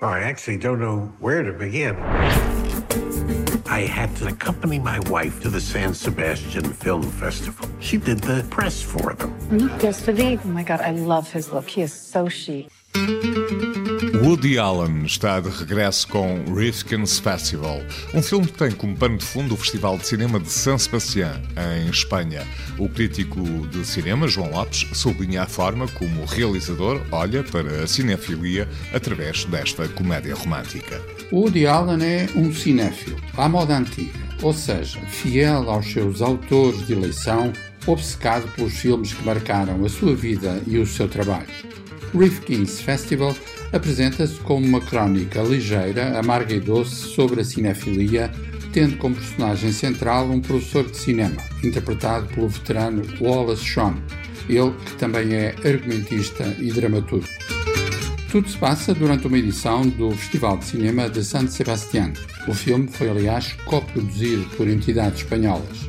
I actually don't know where to begin. I had to accompany my wife to the San Sebastian Film Festival. She did the press for them. Yesterday, oh my God, I love his look. He is so chic. Woody Allen está de regresso com Rifkin's Festival, um filme que tem como pano de fundo o Festival de Cinema de San Sebastián, em Espanha. O crítico de cinema, João Lopes, sublinha a forma como o realizador olha para a cinefilia através desta comédia romântica. Woody Allen é um cinéfilo, à moda antiga, ou seja, fiel aos seus autores de eleição, obcecado pelos filmes que marcaram a sua vida e o seu trabalho. Rifkin's Festival apresenta-se como uma crónica ligeira, amarga e doce sobre a cinefilia, tendo como personagem central um professor de cinema, interpretado pelo veterano Wallace Shawn, ele que também é argumentista e dramaturgo. Tudo se passa durante uma edição do Festival de Cinema de San Sebastián. O filme foi, aliás, coproduzido por entidades espanholas.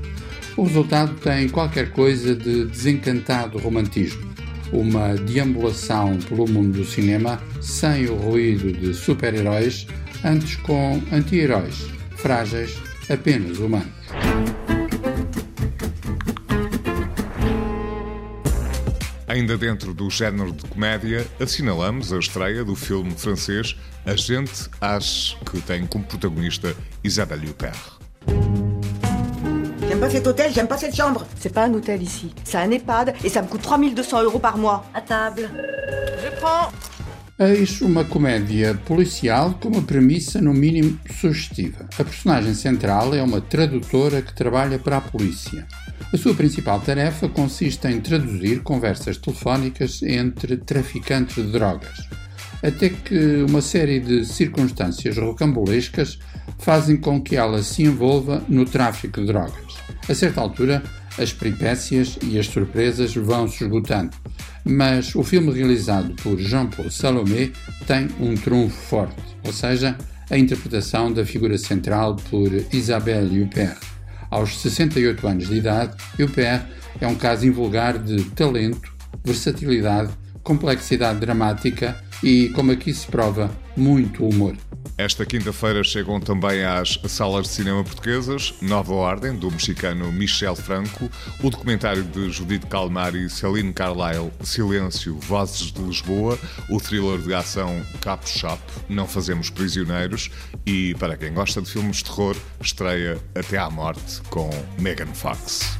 O resultado tem qualquer coisa de desencantado romantismo uma deambulação pelo mundo do cinema sem o ruído de super-heróis, antes com anti-heróis, frágeis, apenas humanos. Ainda dentro do género de comédia, assinalamos a estreia do filme francês A Gente Ache, que tem como protagonista Isabelle Huppert. J'aime pas cet hôtel, j'aime pas cette chambre. C'est pas un hôtel ici, c'est un EHPAD et ça me coûte 3200 euros par mois. À table. Je prends. Eis uma comédia policial com uma premissa no mínimo sugestiva. A personagem central é uma tradutora que trabalha para a polícia. A sua principal tarefa consiste em traduzir conversas telefónicas entre traficantes de drogas. Até que uma série de circunstâncias rocambolescas fazem com que ela se envolva no tráfico de drogas. A certa altura, as peripécias e as surpresas vão se esgotando, mas o filme realizado por Jean-Paul Salomé tem um trunfo forte, ou seja, a interpretação da figura central por Isabelle Huppert. Aos 68 anos de idade, Huppert é um caso invulgar de talento, versatilidade, complexidade dramática e, como aqui se prova, muito humor. Esta quinta-feira chegam também às salas de cinema portuguesas Nova Ordem, do mexicano Michel Franco, o documentário de Judith Calmari e Celine Carlyle, Silêncio, Vozes de Lisboa, o thriller de ação Cap Shop, Não Fazemos Prisioneiros e, para quem gosta de filmes de terror, estreia Até à Morte com Megan Fox.